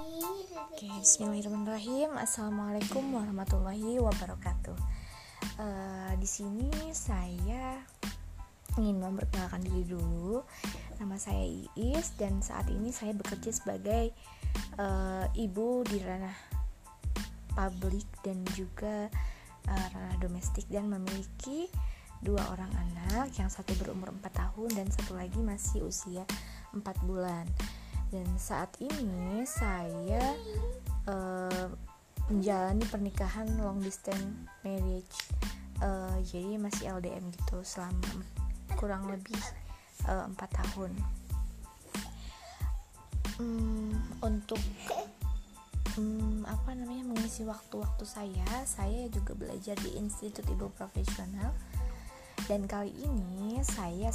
Oke, Bismillahirrahmanirrahim. Assalamualaikum warahmatullahi wabarakatuh. Uh, di sini saya ingin memperkenalkan diri dulu. Nama saya Iis dan saat ini saya bekerja sebagai uh, ibu di ranah publik dan juga uh, ranah domestik dan memiliki dua orang anak, yang satu berumur 4 tahun dan satu lagi masih usia 4 bulan dan saat ini saya uh, menjalani pernikahan long distance marriage. Uh, jadi masih LDM gitu selama kurang lebih eh, empat uh, tahun. Um, untuk um, apa namanya mengisi waktu-waktu saya saya juga belajar di Institut Ibu Profesional. Dan kali ini saya